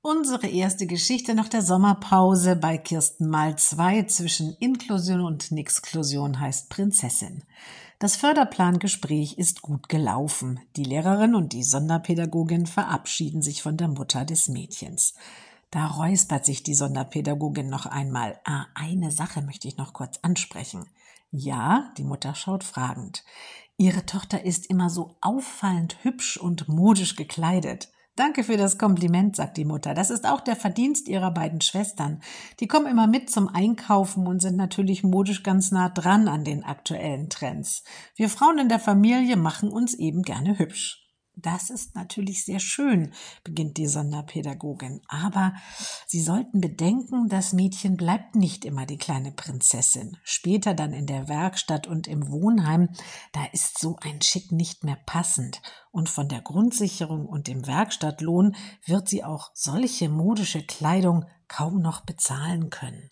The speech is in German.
Unsere erste Geschichte nach der Sommerpause bei Kirsten mal zwei zwischen Inklusion und Nixklusion heißt Prinzessin. Das Förderplangespräch ist gut gelaufen. Die Lehrerin und die Sonderpädagogin verabschieden sich von der Mutter des Mädchens. Da räuspert sich die Sonderpädagogin noch einmal. Ah, eine Sache möchte ich noch kurz ansprechen. Ja, die Mutter schaut fragend. Ihre Tochter ist immer so auffallend hübsch und modisch gekleidet. Danke für das Kompliment, sagt die Mutter. Das ist auch der Verdienst ihrer beiden Schwestern. Die kommen immer mit zum Einkaufen und sind natürlich modisch ganz nah dran an den aktuellen Trends. Wir Frauen in der Familie machen uns eben gerne hübsch. Das ist natürlich sehr schön, beginnt die Sonderpädagogin. Aber Sie sollten bedenken, das Mädchen bleibt nicht immer die kleine Prinzessin. Später dann in der Werkstatt und im Wohnheim, da ist so ein Schick nicht mehr passend. Und von der Grundsicherung und dem Werkstattlohn wird sie auch solche modische Kleidung kaum noch bezahlen können.